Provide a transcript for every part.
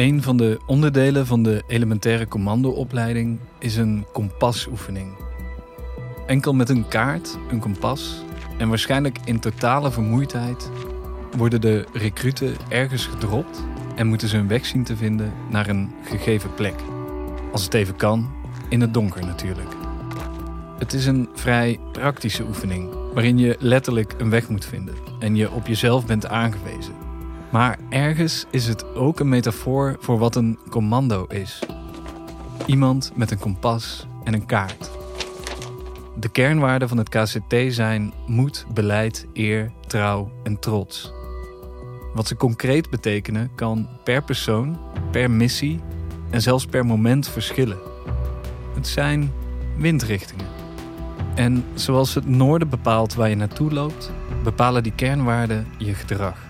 Een van de onderdelen van de elementaire commandoopleiding is een kompasoefening. Enkel met een kaart, een kompas en waarschijnlijk in totale vermoeidheid worden de recruten ergens gedropt en moeten ze een weg zien te vinden naar een gegeven plek. Als het even kan, in het donker natuurlijk. Het is een vrij praktische oefening waarin je letterlijk een weg moet vinden en je op jezelf bent aangewezen. Maar ergens is het ook een metafoor voor wat een commando is. Iemand met een kompas en een kaart. De kernwaarden van het KCT zijn moed, beleid, eer, trouw en trots. Wat ze concreet betekenen kan per persoon, per missie en zelfs per moment verschillen. Het zijn windrichtingen. En zoals het noorden bepaalt waar je naartoe loopt, bepalen die kernwaarden je gedrag.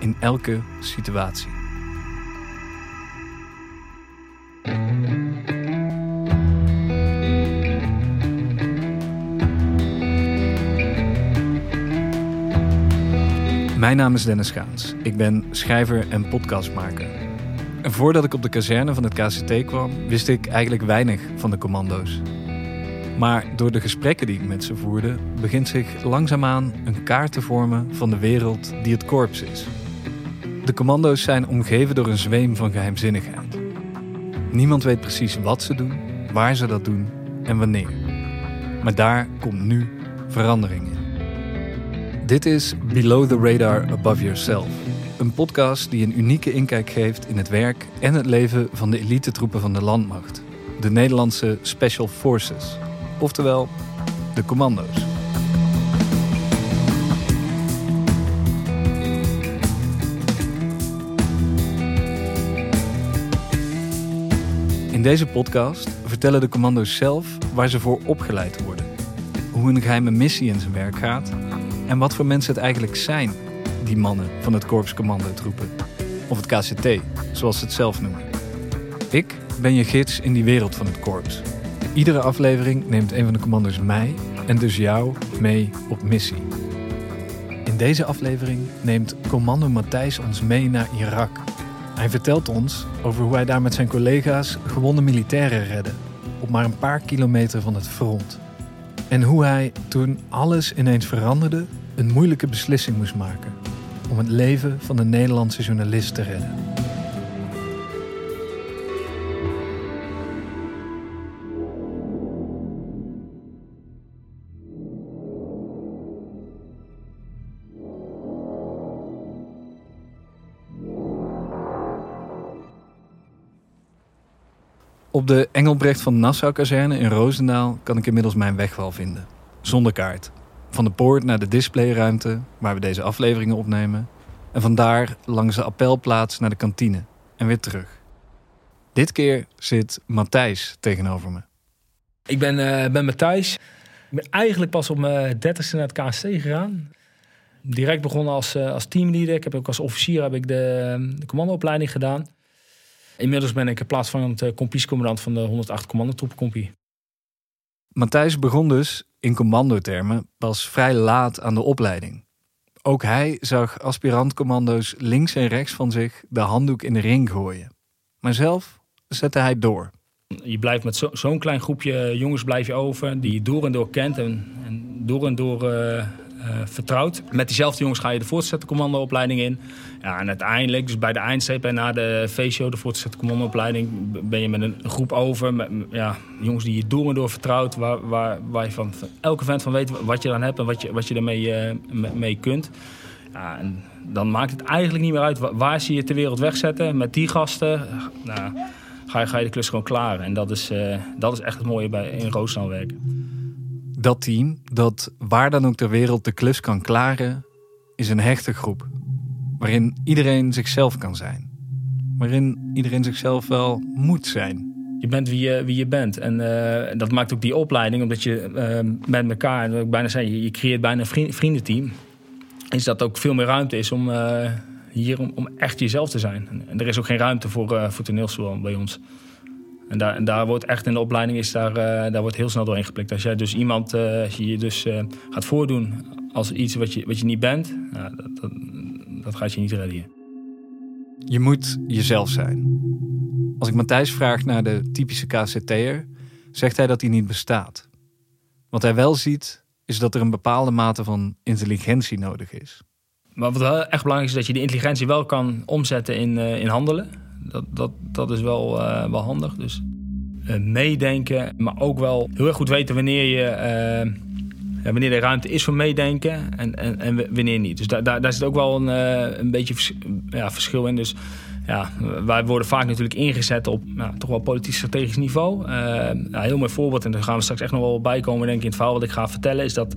In elke situatie. Mijn naam is Dennis Gaans. Ik ben schrijver en podcastmaker. En voordat ik op de kazerne van het KCT kwam, wist ik eigenlijk weinig van de commando's. Maar door de gesprekken die ik met ze voerde, begint zich langzaamaan een kaart te vormen van de wereld die het korps is. De commando's zijn omgeven door een zweem van geheimzinnigheid. Niemand weet precies wat ze doen, waar ze dat doen en wanneer. Maar daar komt nu verandering in. Dit is Below the Radar Above Yourself. Een podcast die een unieke inkijk geeft in het werk en het leven van de elite troepen van de landmacht. De Nederlandse Special Forces. Oftewel, de commando's. In deze podcast vertellen de commando's zelf waar ze voor opgeleid worden. Hoe een geheime missie in zijn werk gaat en wat voor mensen het eigenlijk zijn, die mannen van het Korps Commandotroepen. Of het KCT, zoals ze het zelf noemen. Ik ben je gids in die wereld van het korps. Iedere aflevering neemt een van de commando's mij en dus jou mee op missie. In deze aflevering neemt commando Matthijs ons mee naar Irak. Hij vertelt ons over hoe hij daar met zijn collega's gewonde militairen redde, op maar een paar kilometer van het front. En hoe hij, toen alles ineens veranderde, een moeilijke beslissing moest maken om het leven van de Nederlandse journalist te redden. Op de Engelbrecht van Nassau-kazerne in Roosendaal kan ik inmiddels mijn weg wel vinden. Zonder kaart. Van de poort naar de displayruimte, waar we deze afleveringen opnemen. En vandaar langs de appelplaats naar de kantine en weer terug. Dit keer zit Matthijs tegenover me. Ik ben, uh, ben Matthijs. Ik ben eigenlijk pas op mijn dertigste naar het KST gegaan. Direct begonnen als, uh, als teamleader. Ik heb ook als officier heb ik de, de commandoopleiding gedaan. Inmiddels ben ik plaatsvangend uh, compiescommandant van de 108 commandotroepencompie. Matthijs begon dus in commandotermen pas vrij laat aan de opleiding. Ook hij zag aspirantcommando's links en rechts van zich de handdoek in de ring gooien. Maar zelf zette hij door. Je blijft met zo'n klein groepje jongens blijf je over, die je door en door kent en, en door en door uh, vertrouwd. Met diezelfde jongens ga je de voortgezette commandoopleiding in. Ja, en uiteindelijk, dus bij de eindstreep en na de VCO, de voortgezette commandoopleiding, ben je met een groep over. Met ja, jongens die je door en door vertrouwt, waar, waar, waar je van, elke vent van weet wat je dan hebt en wat je, wat je ermee uh, mee kunt. Ja, en dan maakt het eigenlijk niet meer uit waar ze je ter wereld wegzetten. Met die gasten nou, ga, je, ga je de klus gewoon klaar. En dat is, uh, dat is echt het mooie bij in Roosendaal werken dat team, dat waar dan ook ter wereld de klus kan klaren, is een hechte groep. Waarin iedereen zichzelf kan zijn. Waarin iedereen zichzelf wel moet zijn. Je bent wie je, wie je bent. En uh, dat maakt ook die opleiding, omdat je uh, met elkaar, en ik bijna zei, je, je creëert bijna een vriendenteam. Is dat ook veel meer ruimte is om uh, hier om, om, echt jezelf te zijn. En er is ook geen ruimte voor, voor toneelspel bij ons. En daar, en daar wordt echt in de opleiding is daar, uh, daar wordt heel snel doorheen geplikt. Als jij dus iemand, uh, als je je dus uh, gaat voordoen als iets wat je, wat je niet bent, dat, dat, dat, gaat je niet redden. Je moet jezelf zijn. Als ik Matthijs vraag naar de typische KCT'er, zegt hij dat hij niet bestaat. Wat hij wel ziet, is dat er een bepaalde mate van intelligentie nodig is. Maar wat wel echt belangrijk is, dat je die intelligentie wel kan omzetten in, uh, in handelen. Dat, dat, dat is wel, uh, wel handig. Dus uh, meedenken, maar ook wel heel erg goed weten wanneer je ja, wanneer er ruimte is voor meedenken en, en, en wanneer niet. Dus daar, daar, daar zit ook wel een, een beetje ja, verschil in. Dus ja, wij worden vaak natuurlijk ingezet op nou, toch wel politiek strategisch niveau. Uh, heel mooi voorbeeld, en daar gaan we straks echt nog wel bij komen, denk ik, in het verhaal wat ik ga vertellen, is dat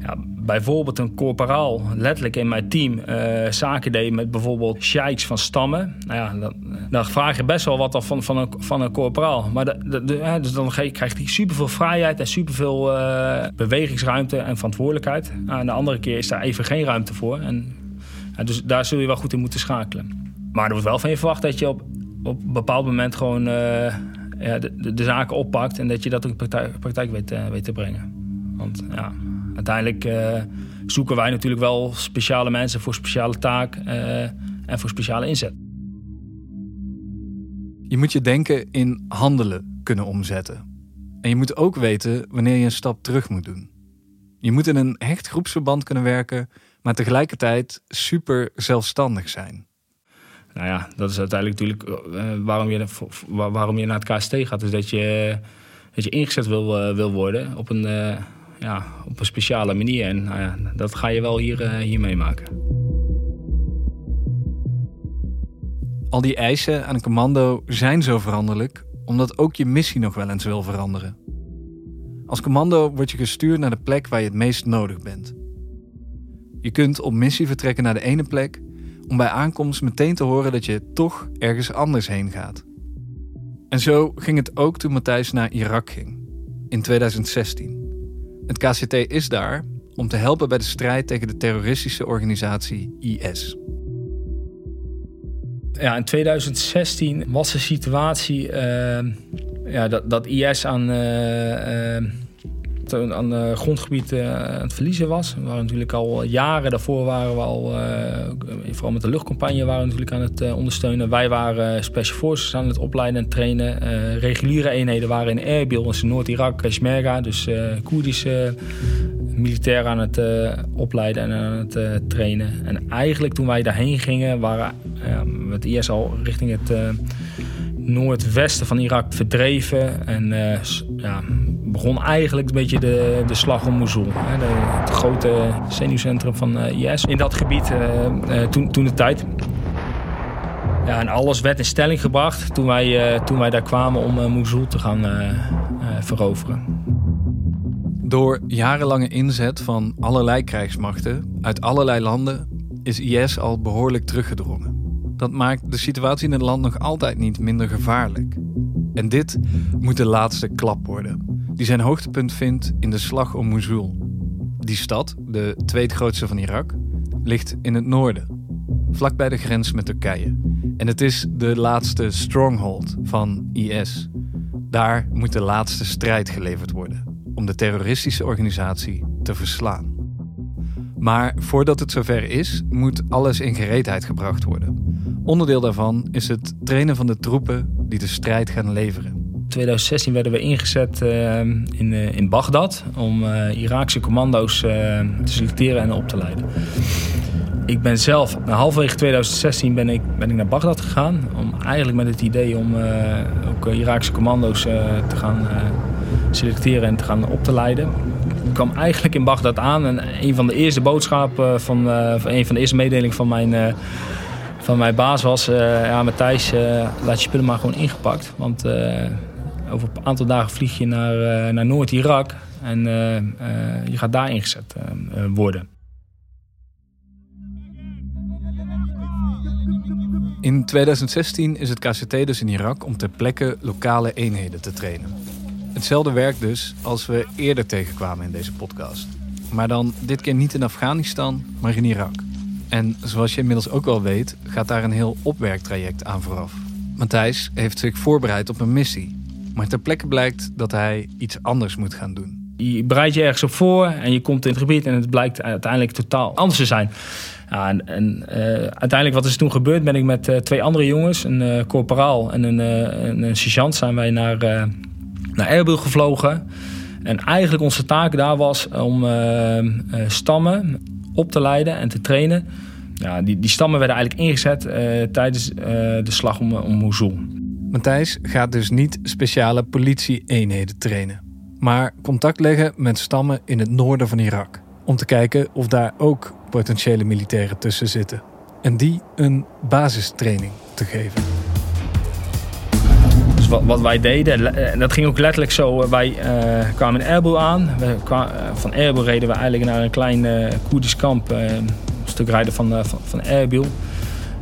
ja, bijvoorbeeld een corporaal letterlijk in mijn team uh, zaken deed met bijvoorbeeld sheiks van stammen. Nou ja, dan, dan vraag je best wel wat af van, van, een, van een corporaal. Maar dus dan krijgt hij superveel vrijheid en superveel uh, bewegingsruimte en verantwoordelijkheid. Nou, en de andere keer is daar even geen ruimte voor. En, dus daar zul je wel goed in moeten schakelen. Maar er wordt wel van je verwacht dat je op, op een bepaald moment gewoon uh, ja, de, de, zaken oppakt en dat je dat in de praktijk, praktijk weet, uh, weet te brengen. Want ja, uiteindelijk uh, zoeken wij natuurlijk wel speciale mensen voor speciale taak en voor speciale inzet. Je moet je denken in handelen kunnen omzetten. En je moet ook weten wanneer je een stap terug moet doen. Je moet in een hecht groepsverband kunnen werken, maar tegelijkertijd super zelfstandig zijn nou ja, dat is uiteindelijk natuurlijk uh, waarom, je, waarom je naar het KST gaat. is dat je, dat je ingezet wil, wil worden op een, ja, op een speciale manier. En nou ja, dat ga je wel hier, hier meemaken. Al die eisen aan een commando zijn zo veranderlijk, omdat ook je missie nog wel eens wil veranderen. Als commando word je gestuurd naar de plek waar je het meest nodig bent. Je kunt op missie vertrekken naar de ene plek om bij aankomst meteen te horen dat je toch ergens anders heen gaat. En zo ging het ook toen Matthijs naar Irak ging, in 2016. Het KCT is daar om te helpen bij de strijd tegen de terroristische organisatie IS. Ja, in 2016 was de situatie uh, ja, dat, dat IS aan. Uh, uh, aan uh, grondgebied uh, aan het verliezen was. We waren natuurlijk al jaren daarvoor waren we al, vooral met de luchtcampagne waren we natuurlijk aan het ondersteunen. Wij waren Special Forces aan het opleiden en trainen. reguliere eenheden waren in Erbil, in Noord-Irak, Peshmerga, dus Koerdische militairen aan het opleiden en aan het trainen. En eigenlijk toen wij daarheen gingen, waren met IS al richting het noordwesten van Irak verdreven. En ja, begon eigenlijk een beetje de, de slag om Mosul. Hè, de, het grote zenuwcentrum van uh, IS. In dat gebied uh, toen, toen de tijd. Ja, en alles werd in stelling gebracht toen wij, toen wij daar kwamen om Mosul te gaan veroveren. Door jarenlange inzet van allerlei krijgsmachten uit allerlei landen is IS al behoorlijk teruggedrongen. Dat maakt de situatie in het land nog altijd niet minder gevaarlijk. En dit moet de laatste klap worden, die zijn hoogtepunt vindt in de slag om Mosul. Die stad, de tweede van Irak, ligt in het noorden, vlakbij de grens met Turkije. En het is de laatste stronghold van IS. Daar moet de laatste strijd geleverd worden om de terroristische organisatie te verslaan. Maar voordat het zover is, moet alles in gereedheid gebracht worden. Onderdeel daarvan is het trainen van de troepen die de strijd gaan leveren. In 2016 werden we ingezet uh, in, uh, in Bagdad om uh, Iraakse commando's te selecteren en op te leiden. Ik ben zelf, na halverwege 2016 ben ik, ben ik naar Bagdad gegaan. Om eigenlijk met het idee om ook Iraakse commando's te gaan selecteren en te gaan op te leiden. Ik kwam eigenlijk in Bagdad aan en een van de eerste boodschappen van, een van de eerste mededelingen van mijn van mijn baas was... Uh, ja, Matthijs, laat je spullen maar gewoon ingepakt. Want over een aantal dagen vlieg je naar, naar Noord-Irak... en je gaat daar ingezet worden. In 2016 is het KCT dus in Irak om ter plekke lokale eenheden te trainen. Hetzelfde werk dus als we eerder tegenkwamen in deze podcast. Maar dan dit keer niet in Afghanistan, maar in Irak. En zoals je inmiddels ook wel weet, gaat daar een heel opwerktraject aan vooraf. Matthijs heeft zich voorbereid op een missie. Maar ter plekke blijkt dat hij iets anders moet gaan doen. Je bereidt je ergens op voor en je komt in het gebied en het blijkt uiteindelijk totaal anders te zijn. Ja, uh, uiteindelijk, wat is toen gebeurd? Ben ik met uh, twee andere jongens, een uh, corporaal en een, een, een sergeant, zijn wij naar, naar Erbil gevlogen. En eigenlijk onze taak daar was om stammen op te leiden en te trainen. Ja, die, die stammen werden eigenlijk ingezet tijdens de slag om, om Mosul. Matthijs gaat dus niet speciale politie-eenheden trainen, maar contact leggen met stammen in het noorden van Irak. Om te kijken of daar ook potentiële militairen tussen zitten. En die een basistraining te geven. Dus wat, wat wij deden, en dat ging ook letterlijk zo. Eh, wij uh, kwamen in Erbil aan. We kwamen, eh, van Erbil reden we eigenlijk naar een klein uh, Koerdisch kamp. Een stuk rijden van, van, van Erbil.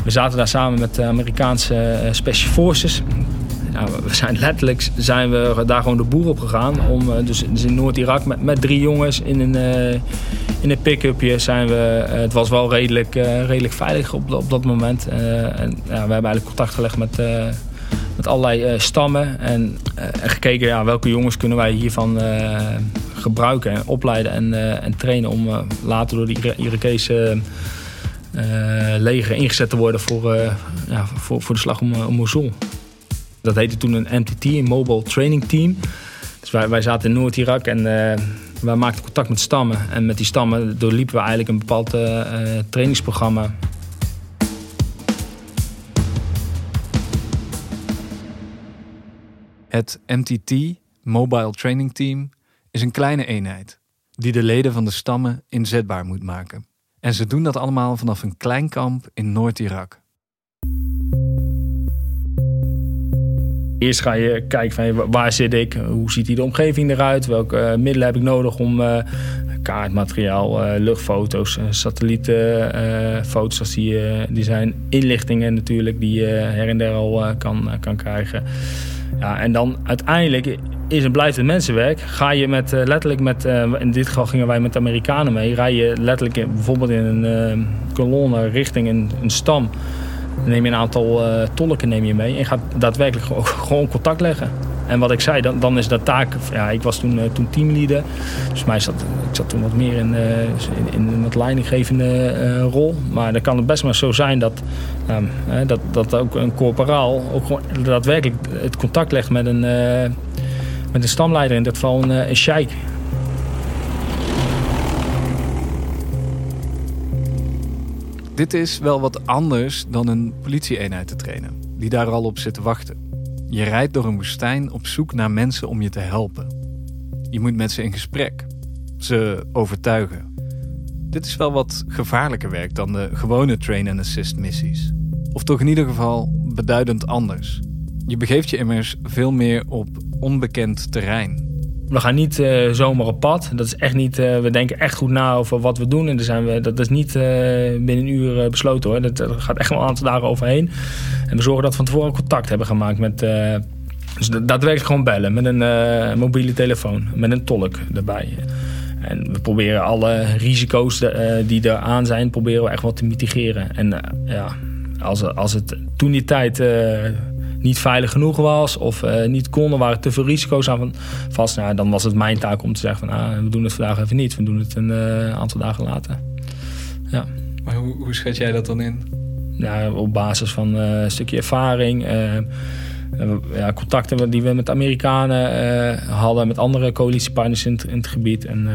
We zaten daar samen met de Amerikaanse Special Forces. Nou, we zijn letterlijk zijn we daar gewoon de boer op gegaan. Om, dus, dus in Noord-Irak met, met drie jongens in een, in een pick-upje zijn we. Het was wel redelijk, redelijk veilig op, op dat moment. En, ja, we hebben eigenlijk contact gelegd met, met allerlei stammen. En, en gekeken ja, welke jongens kunnen wij hiervan gebruiken en opleiden en, en trainen om later door de Irakese leger ingezet te worden voor, ja, voor, voor de slag om, om Mosul. Dat heette toen een MTT, een Mobile Training Team. Dus wij, wij zaten in Noord-Irak en we maakten contact met stammen. En met die stammen doorliepen we eigenlijk een bepaald trainingsprogramma. Het MTT, Mobile Training Team, is een kleine eenheid die de leden van de stammen inzetbaar moet maken. En ze doen dat allemaal vanaf een klein kamp in Noord-Irak. Eerst ga je kijken van waar zit ik, hoe ziet die de omgeving eruit, welke uh, middelen heb ik nodig om uh, kaartmateriaal, uh, luchtfoto's, satellietfoto's als die, die zijn, inlichtingen natuurlijk die je her en der al kan, kan krijgen. Ja, en dan uiteindelijk is en blijft het mensenwerk. Ga je met, letterlijk met, in dit geval gingen wij met Amerikanen mee, rij je letterlijk bijvoorbeeld in een kolonne richting een, een stam dan neem je een aantal tolken neem je mee en gaat daadwerkelijk gewoon, contact leggen. En wat ik zei, dan, dan is dat taak. Ja, ik was toen, toen teamleader. Dus mij zat, ik zat toen wat meer in, in, in, een wat leidinggevende rol. Maar dan kan het best maar zo zijn dat, dat, dat ook een corporaal ook gewoon daadwerkelijk het contact legt met een, met een stamleider. In dit geval een, een sheik. Dit is wel wat anders dan een politieeenheid te trainen, die daar al op zit te wachten. Je rijdt door een woestijn op zoek naar mensen om je te helpen. Je moet met ze in gesprek, ze overtuigen. Dit is wel wat gevaarlijker werk dan de gewone train-and-assist missies. Of toch in ieder geval beduidend anders. Je begeeft je immers veel meer op onbekend terrein. We gaan niet uh, zomaar op pad. Dat is echt niet, uh, we denken echt goed na over wat we doen. En daar zijn we, dat is niet uh, binnen een uur besloten hoor. Dat, gaat echt wel een aantal dagen overheen. En we zorgen dat we van tevoren contact hebben gemaakt met... dus daadwerkelijk gewoon bellen met een mobiele telefoon. Met een tolk erbij. En we proberen alle risico's die er aan zijn, proberen we echt wat te mitigeren. En ja, als, als het toen die tijd niet veilig genoeg was of uh, niet konden, waren te veel risico's aan vast. Nou, dan was het mijn taak om te zeggen van ah, we doen het vandaag even niet. We doen het een uh, aantal dagen later. Ja. Maar hoe, hoe schat jij dat dan in? Ja, op basis van uh, een stukje ervaring. ja, contacten die we met Amerikanen hadden, met andere coalitiepartners in, in het gebied. En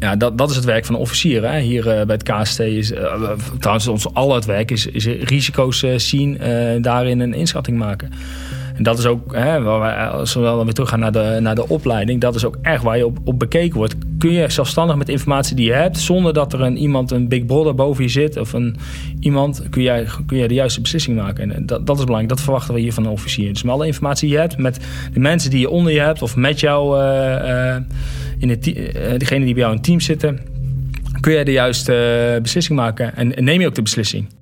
ja, dat, dat is het werk van een officier. Hè. Hier uh, bij het KST is, uh, trouwens ons al het werk, is, is risico's uh, zien, daarin een inschatting maken. En dat is ook, hè, als we weer teruggaan naar de, naar de opleiding, dat is ook echt waar je op, op bekeken wordt. Kun je zelfstandig met informatie die je hebt, zonder dat er een, iemand, een big brother boven je zit, of een, iemand, kun jij, kun jij de juiste beslissing maken. En dat, dat is belangrijk, dat verwachten we hier van een officier. Dus met alle informatie die je hebt, met de mensen die je onder je hebt, of met jou in het, uh, die bij jou in het team zitten, kun jij de juiste beslissing maken en, en neem je ook de beslissing.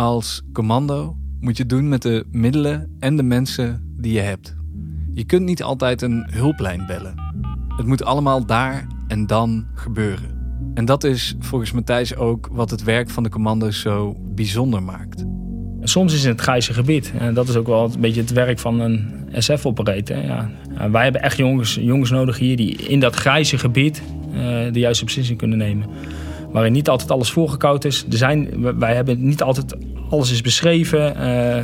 Als commando moet je doen met de middelen en de mensen die je hebt. Je kunt niet altijd een hulplijn bellen. Het moet allemaal daar en dan gebeuren. En dat is volgens Matthijs ook wat het werk van de commando's zo bijzonder maakt. Soms is het het grijze gebied. En dat is ook wel een beetje het werk van een SF-operator. Ja. wij hebben echt jongens, jongens nodig hier die in dat grijze gebied uh, de juiste beslissing kunnen nemen. Waarin niet altijd alles voorgekoud is. Er zijn, wij hebben niet altijd alles is beschreven. Uh,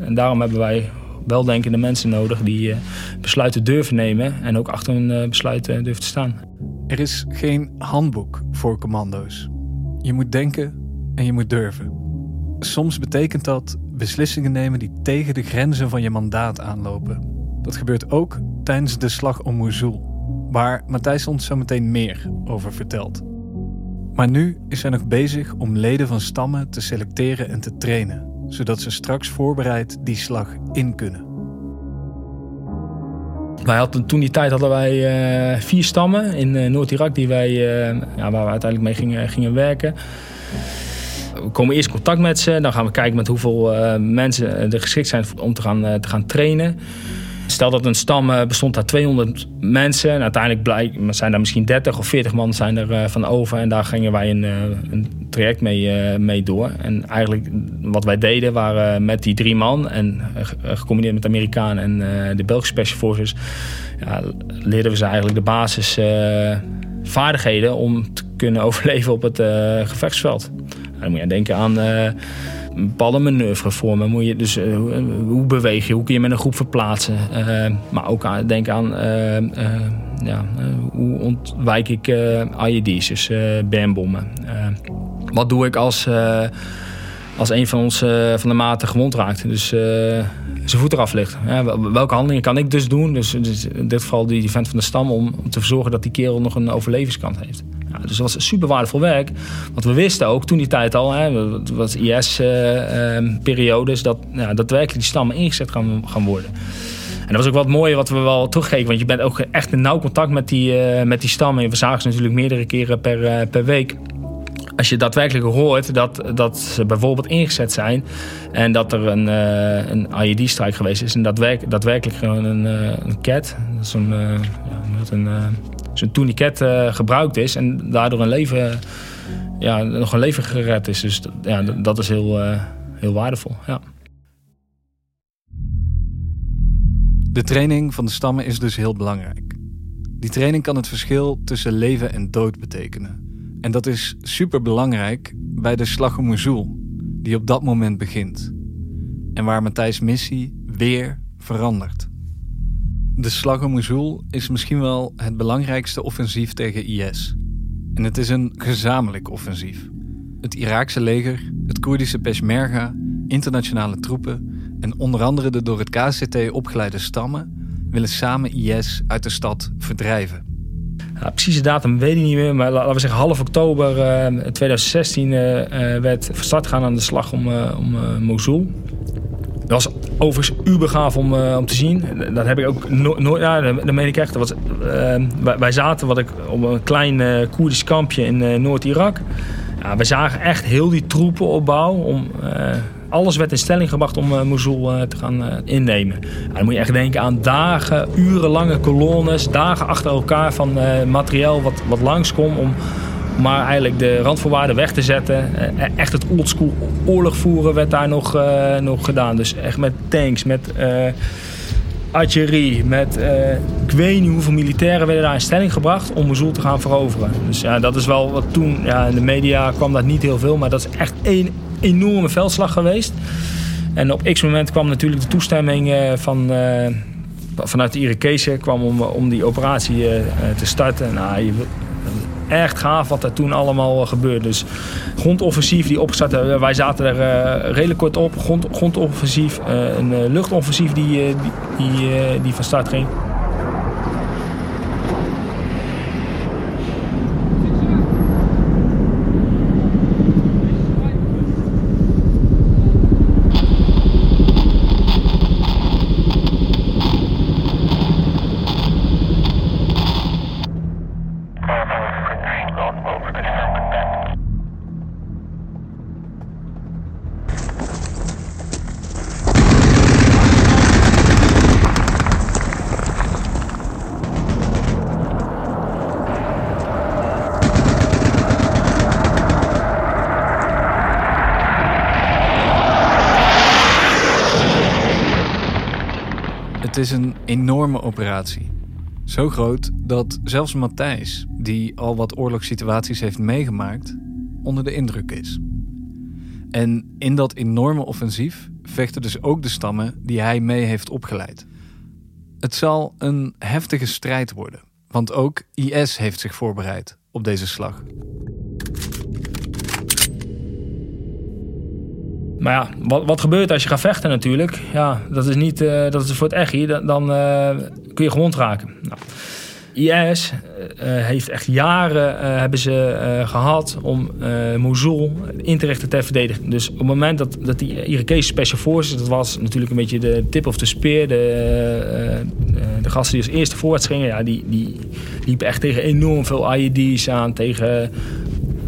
en daarom hebben wij weldenkende mensen nodig die uh, besluiten durven nemen en ook achter hun besluiten durven te staan. Er is geen handboek voor commando's. Je moet denken en je moet durven. Soms betekent dat beslissingen nemen die tegen de grenzen van je mandaat aanlopen. Dat gebeurt ook tijdens de slag om Mosul, waar Matthijs ons zo meteen meer over vertelt. Maar nu is hij nog bezig om leden van stammen te selecteren en te trainen, zodat ze straks voorbereid die slag in kunnen. Wij hadden, toen die tijd hadden wij uh, vier stammen in uh, Noord-Irak die wij, uh, ja, waar we uiteindelijk mee gingen, gingen werken we komen eerst contact met ze. Dan gaan we kijken met hoeveel mensen er geschikt zijn om te gaan, te gaan trainen. Stel dat een stam uh, bestond uit 200 mensen. En uiteindelijk zijn er misschien 30 of 40 man zijn er van over. En daar gingen wij een, een traject mee, mee door. En eigenlijk wat wij deden waren met die drie man... en gecombineerd met de Amerikanen en de Belgische Special Forces... Ja, leerden we ze eigenlijk de basisvaardigheden om te kunnen overleven op het gevechtsveld dan moet je denken aan uh, bepaalde manoeuvrevormen. Moet je dus, uh, hoe beweeg je? Hoe kun je met een groep verplaatsen? Uh, maar ook aan, denk aan ja, hoe ontwijk ik IED's, dus bermbommen. wat doe ik als, als een van, ons, van de maten gewond raakt? Dus zijn voet eraf ligt. Welke handelingen kan ik dus doen? Dus, dus in dit geval die vent van de stam om, om te zorgen dat die kerel nog een overlevingskant heeft. Dus dat was super waardevol werk. Want we wisten ook toen die tijd al, hè, het was IS-periodes, uh, dat ja, daadwerkelijk die stammen ingezet gaan, gaan worden. En dat was ook wat mooie wat we wel terugkeken. Want je bent ook echt in nauw contact met die, uh, met die stammen. We zagen ze natuurlijk meerdere keren per, uh, per week. Als je daadwerkelijk hoort dat, dat ze bijvoorbeeld ingezet zijn... en dat er een, een IED-strijk geweest is... en daadwerkelijk, daadwerkelijk gewoon een, een CAT, zo'n ja, een zijn tourniquet uh, gebruikt is en daardoor een leven, ja, nog een leven gered is. Dus ja, dat is heel, uh, heel waardevol. Ja. De training van de stammen is dus heel belangrijk. Die training kan het verschil tussen leven en dood betekenen. En dat is super belangrijk bij de slag om Mosul, die op dat moment begint. En waar Matthijs' missie weer verandert. De slag om Mosul is misschien wel het belangrijkste offensief tegen IS. En het is een gezamenlijk offensief. Het Iraakse leger, het Koerdische Peshmerga, internationale troepen en onder andere de door het KCT opgeleide stammen willen samen IS uit de stad verdrijven. Precieze datum weet ik niet meer, maar laten we zeggen half oktober uh, 2016 uh, werd start gaan aan de slag om, om Mosul. Dat was overigens uber gaaf om, uh, om te zien. Dat heb ik ook nooit... ja, dat meen ik echt. Dat uh, wij, zaten wat ik, op een klein uh, Koerdisch kampje in Noord-Irak. Ja, we zagen echt heel die troepenopbouw. Om, alles werd in stelling gebracht om Mosul te gaan innemen. Ja, dan moet je echt denken aan dagen, urenlange kolonnes. Dagen achter elkaar van materiaal wat, wat langskwam om maar eigenlijk de randvoorwaarden weg te zetten. Eh, echt het oldschool oorlog voeren werd daar nog, uh, nog gedaan. Dus echt met tanks, met uh, artillerie, met ik weet niet hoeveel militairen werden daar in stelling gebracht om Mosul te gaan veroveren. Dus ja, dat is wel wat toen, ja, in de media kwam dat niet heel veel, maar dat is echt een enorme veldslag geweest. En op x moment kwam natuurlijk de toestemming van, vanuit de Irakezen kwam om, om die operatie te starten. Nou, je, echt gaaf wat er toen allemaal eh, gebeurde. Dus grondoffensief die opgezet hebben. Wij zaten er uh, redelijk kort op. Grond, grondoffensief, uh, een luchtoffensief die, die, die van start ging. Is een enorme operatie. Zo groot dat zelfs Matthijs, die al wat oorlogssituaties heeft meegemaakt, onder de indruk is. En in dat enorme offensief vechten dus ook de stammen die hij mee heeft opgeleid. Het zal een heftige strijd worden, want ook IS heeft zich voorbereid op deze slag. Maar ja, wat, wat gebeurt als je gaat vechten natuurlijk? Ja, dat is niet uh, dat is voor het echt Dan, dan uh, kun je gewond raken. Nou, IS eh, heeft echt jaren hebben ze gehad om Mosul in te richten ter verdediging. Dus op het moment dat, dat die Irakese Special Forces, dat was natuurlijk een beetje de tip of de speer, de, de gasten die als eerste voorwaarts gingen, ja, die, die liepen echt tegen enorm veel IED's aan, tegen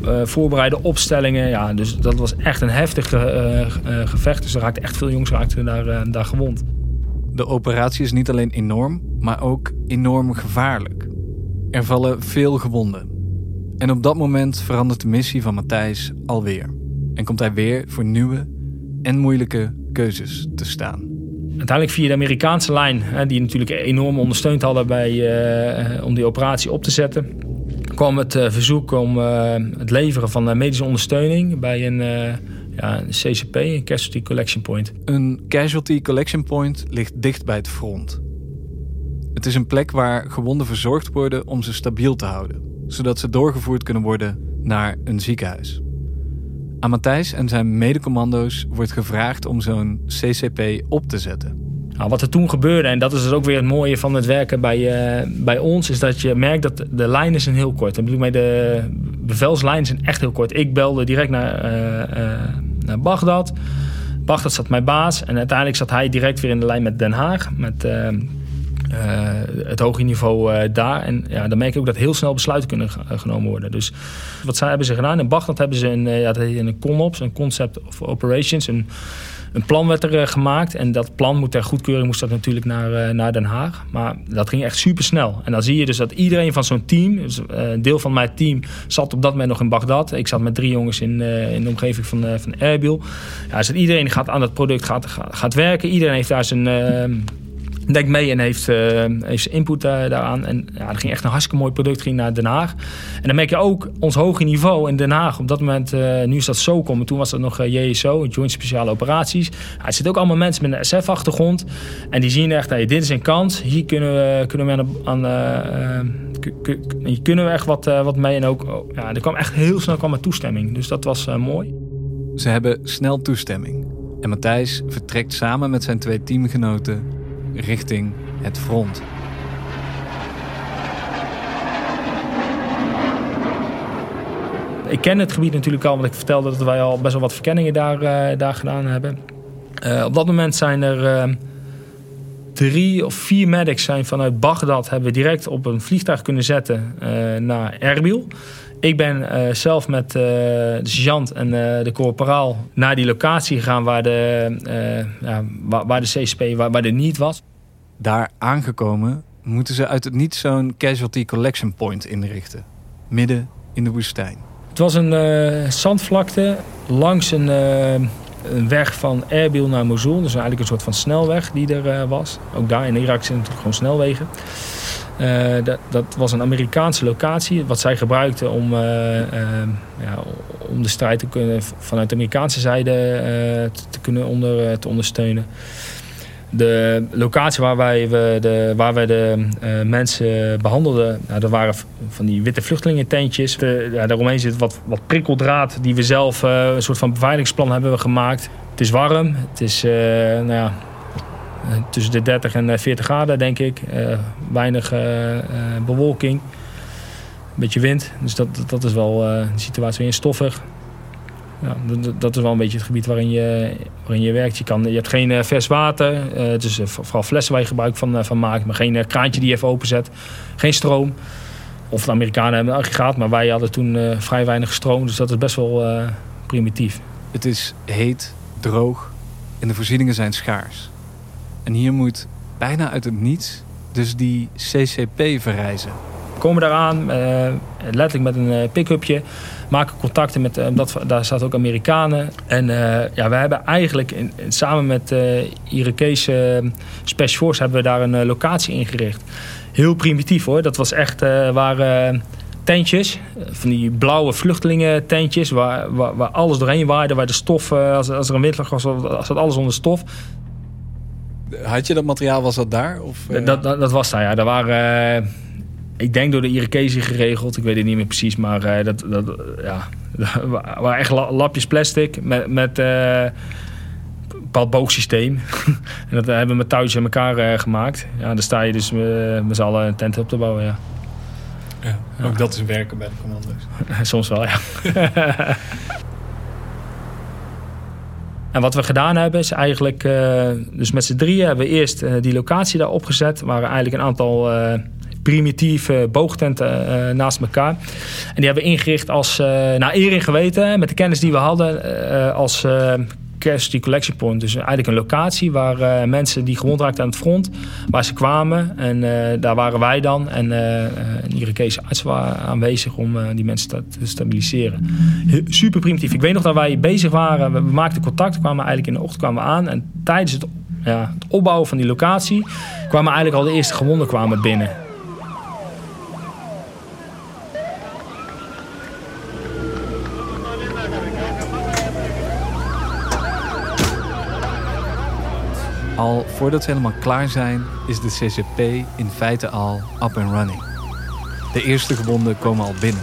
uh, voorbereide opstellingen. Ja, dus dat was echt een heftig uh, uh, gevecht. Dus er raakten echt veel jongens raakten daar, daar gewond. De operatie is niet alleen enorm, maar ook enorm gevaarlijk. Er vallen veel gewonden. En op dat moment verandert de missie van Matthijs alweer. En komt hij weer voor nieuwe en moeilijke keuzes te staan. Uiteindelijk via de Amerikaanse lijn, die natuurlijk enorm ondersteund hadden bij, om die operatie op te zetten kwam het uh, verzoek om uh, het leveren van uh, medische ondersteuning bij een, ja, een CCP, een Casualty Collection Point. Een Casualty Collection Point ligt dicht bij het front. Het is een plek waar gewonden verzorgd worden om ze stabiel te houden, zodat ze doorgevoerd kunnen worden naar een ziekenhuis. Aan Matthijs en zijn medecommando's wordt gevraagd om zo'n CCP op te zetten. Nou, wat er toen gebeurde, en dat is dus ook weer het mooie van het werken bij, uh, bij ons, is dat je merkt dat de lijnen zijn heel kort. Dan bedoel ik de bevelslijnen zijn echt heel kort. Ik belde direct naar, uh, uh, naar Bagdad. Bagdad zat mijn baas en uiteindelijk zat hij direct weer in de lijn met Den Haag. Met het hoge niveau daar. En ja, dan merk je ook dat heel snel besluiten kunnen genomen worden. Dus wat zij hebben ze gedaan? In Bagdad hebben ze een, ja, een CONOPS, een Concept of Operations. Een, een plan werd er eh, gemaakt. En dat plan moet ter goedkeuring moest dat natuurlijk naar, eh, naar Den Haag. Maar dat ging echt super snel. En dan zie je dus dat iedereen van zo'n team, dus, eh, een deel van mijn team, zat op dat moment nog in Bagdad. Ik zat met drie jongens in, in de omgeving van, van Erbil. Ja, dus iedereen gaat aan dat product gaat, gaat, gaat werken. Iedereen heeft daar zijn denkt mee en heeft, uh, heeft input uh, daaraan. En ja, er ging echt een hartstikke mooi product ging naar Den Haag. En dan merk je ook ons hoge niveau in Den Haag. Op dat moment, uh, nu is dat zo komen. Toen was dat nog JSO, Joint Speciale Operaties. Ja, er zitten ook allemaal mensen met een SF-achtergrond. En die zien echt, hey, dit is een kans. Hier kunnen we, kunnen we aan, aan kunnen we echt wat, wat mee. En ook, oh, ja, er kwam echt heel snel kwam toestemming. Dus dat was mooi. Ze hebben snel toestemming. En Matthijs vertrekt samen met zijn twee teamgenoten richting het front. Ik ken het gebied natuurlijk al, want ik vertelde dat wij al best wel wat verkenningen daar, uh, daar gedaan hebben. Uh, op dat moment zijn er uh, drie of vier medics zijn vanuit Bagdad... hebben we direct op een vliegtuig kunnen zetten naar Erbil. Ik ben zelf met de sergeant en de corporaal naar die locatie gegaan... waar de, ja, waar, waar, de CSP, waar, waar de niet was. Daar aangekomen moeten ze uit het niet zo'n casualty collection point inrichten. Midden in de woestijn. Het was een zandvlakte langs een, een, weg van Erbil naar Mosul. Dus eigenlijk een soort van snelweg die er was. Ook daar in Irak zijn natuurlijk gewoon snelwegen. Dat, dat, was een Amerikaanse locatie. Wat zij gebruikten om, ja, om de strijd te kunnen, vanuit de Amerikaanse zijde te, te, kunnen onder, te ondersteunen. De locatie waar wij we de, waar wij de mensen behandelden, nou, dat waren van die witte vluchtelingententjes. De, ja, daaromheen zit wat, wat prikkeldraad die we zelf een soort van beveiligingsplan hebben gemaakt. Het is warm, het is nou ja, tussen de 30 en 40 graden denk ik. weinig bewolking, een beetje wind. Dus dat, dat is wel een situatie in stoffig ja, dat is wel een beetje het gebied waarin je, waarin je werkt. Je, kan, je hebt geen vers water. Het is vooral flessen waar je gebruik van, van maakt. Maar geen kraantje die je even openzet. Geen stroom. Of de Amerikanen hebben een aggregaat. Maar wij hadden toen vrij weinig stroom. Dus dat is best wel primitief. Het is heet, droog. En de voorzieningen zijn schaars. En hier moet bijna uit het niets dus die CCP verrijzen. komen daaraan, letterlijk met een pick-upje maken contacten met, dat, daar zaten ook Amerikanen. En ja, we hebben eigenlijk in, samen met Irakese Special Force hebben we daar een locatie ingericht. Heel primitief hoor. Dat was echt waar tentjes. Van die blauwe vluchtelingen tentjes. Waar, waar, waar, alles doorheen waaide. Waar de stof, als, als er een windlag was, zat alles onder stof. Had je dat materiaal, was dat daar? Of, dat, dat, dat, was daar, ja. Daar waren ik denk door de Irakezen geregeld. Ik weet het niet meer precies. Maar uh, dat, dat, ja, waren echt lapjes plastic met, met uh, een bepaald boogsysteem. en dat hebben we met touwtjes in elkaar uh, gemaakt. Ja, dan sta je dus met z'n allen een tent op te bouwen, ja. ja ook dat is werken bij de commando's. Soms wel, ja. En wat we gedaan hebben is eigenlijk, dus met z'n drieën hebben we eerst die locatie daar opgezet. Waar eigenlijk een aantal primitieve boogtenten naast elkaar. En die hebben we ingericht als, naar eer in geweten, met de kennis die we hadden, als Collection Point. Dus eigenlijk een locatie waar mensen die gewond raakten aan het front, waar ze kwamen. En daar waren wij dan en een Irakese arts waren aanwezig om die mensen te, stabiliseren. Super primitief. Ik weet nog dat wij bezig waren, we, maakten contact, kwamen eigenlijk in de ochtend kwamen aan. En tijdens het, ja, het opbouwen van die locatie kwamen eigenlijk al de eerste gewonden kwamen binnen. Al voordat ze helemaal klaar zijn, is de CCP in feite al up and running. De eerste gewonden komen al binnen.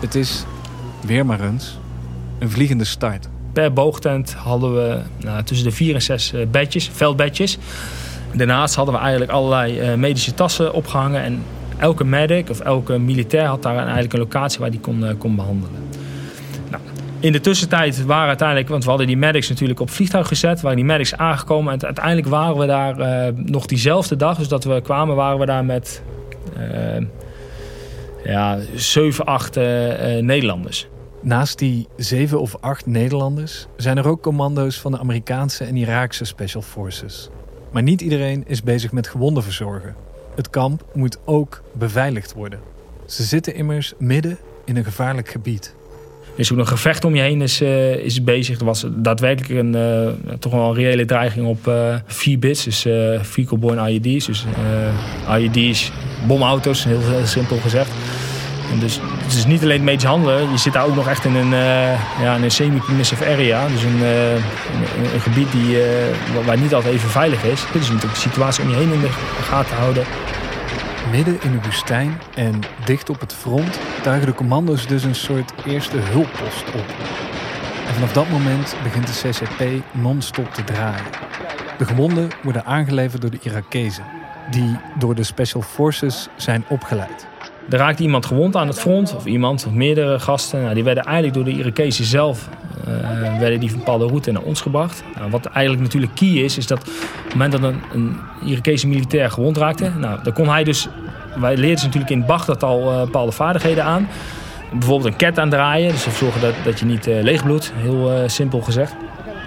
Het is, weer maar eens, een vliegende start. Per boogtent hadden we nou, tussen de vier en zes uh, bedjes, veldbedjes. Daarnaast hadden we eigenlijk allerlei uh, medische tassen opgehangen. En elke medic of elke militair had daar eigenlijk een locatie waar die kon, uh, kon behandelen. In de tussentijd waren uiteindelijk, want we hadden die medics natuurlijk op vliegtuig gezet, waren die medics aangekomen. En uiteindelijk waren we daar uh, nog diezelfde dag, dus dat we kwamen, waren we daar met uh, ja, 7, 8 uh, Nederlanders. Naast die zeven of acht Nederlanders zijn er ook commando's van de Amerikaanse en Iraakse Special Forces. Maar niet iedereen is bezig met gewonden verzorgen. Het kamp moet ook beveiligd worden. Ze zitten immers midden in een gevaarlijk gebied. Is ook een gevecht om je heen is, uh, is bezig. Er was daadwerkelijk een, uh, toch wel een reële dreiging op uh, vier bits. Dus borne IED's. Dus IED's, bomauto's, heel, heel, simpel gezegd. En dus het is niet alleen medisch handelen. Je zit daar ook nog echt in een, ja, een semi-permissive area. Dus een, een, gebied die, waar niet altijd even veilig is. Dus je moet de situatie om je heen in de gaten houden. Midden in de woestijn en dicht op het front tuigen de commando's dus een soort eerste hulppost op. En vanaf dat moment begint de CCP non-stop te draaien. De gewonden worden aangeleverd door de Irakezen, die door de Special Forces zijn opgeleid. Er raakte iemand gewond aan het front, of iemand of meerdere gasten. Nou, die werden eigenlijk door de Irakezen zelf werden die bepaalde route naar ons gebracht. Nou, wat eigenlijk natuurlijk key is, is dat op het moment dat een, een Irakese militair gewond raakte, nou, dan kon hij dus. Wij leerden ze natuurlijk in Bagdad al uh, bepaalde vaardigheden aan. Bijvoorbeeld een ket aandraaien, dus zorgen dat, dat je niet uh, leegbloedt, heel simpel gezegd.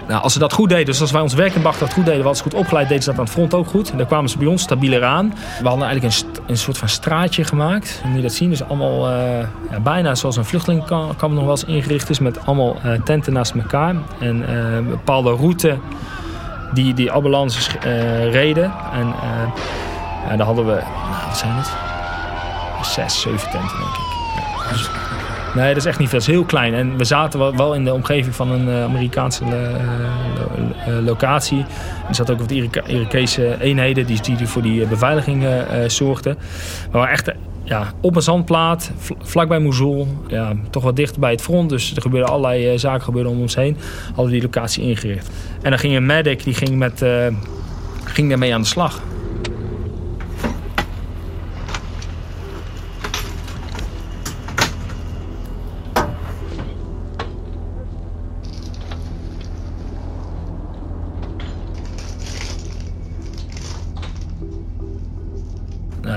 Nou, als ze dat goed deden, dus als wij ons werk in Bagdad goed deden, we ze goed opgeleid, deden ze dat aan het front ook goed. En dan kwamen ze bij ons stabieler aan. We hadden eigenlijk een, een soort van straatje gemaakt. Moet je dat zien? Dus allemaal uh, ja, bijna zoals een vluchtelingenkamp nog wel eens ingericht is. Met allemaal uh, tenten naast elkaar. En een bepaalde route die die ambulances reden. En daar hadden we, nou, wat zijn het? Zes, zeven tenten denk ik. Dus Nee, dat is echt niet veel. Dat is heel klein. En we zaten wel in de omgeving van een uh, Amerikaanse uh, locatie. Er zaten ook wat Irakese eenheden die, die voor die beveiliging zorgden. We waren echt ja, op een zandplaat, vlakbij Mosul. Ja, toch wat dicht bij het front. Dus er gebeurden allerlei zaken gebeurden om ons heen. Hadden we die locatie ingericht. En dan ging een medic, die ging, met, ging daarmee aan de slag.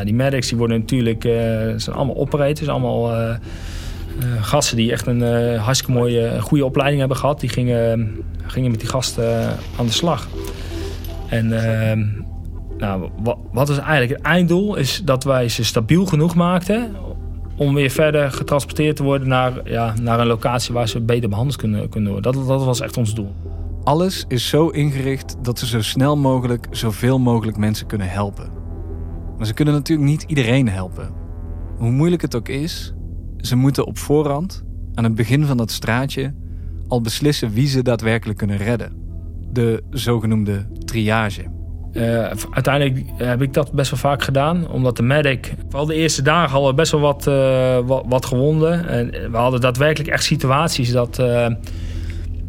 Die medics die worden natuurlijk, uh, zijn allemaal operators, allemaal uh, uh, gasten die echt een hartstikke mooie, goede opleiding hebben gehad. Die gingen, gingen met die gasten aan de slag. En nou, wat, wat is eigenlijk het einddoel? Is dat wij ze stabiel genoeg maakten om weer verder getransporteerd te worden naar, ja, naar een locatie waar ze beter behandeld kunnen, kunnen worden. Dat, dat was echt ons doel. Alles is zo ingericht dat ze zo snel mogelijk zoveel mogelijk mensen kunnen helpen. Maar ze kunnen natuurlijk niet iedereen helpen. Hoe moeilijk het ook is, ze moeten op voorhand, aan het begin van dat straatje, al beslissen wie ze daadwerkelijk kunnen redden. De zogenoemde triage. Uh, uiteindelijk heb ik dat best wel vaak gedaan. Omdat de medic, vooral de eerste dagen, hadden we best wel wat, wat, wat, gewonden. En we hadden daadwerkelijk echt situaties dat, uh, nou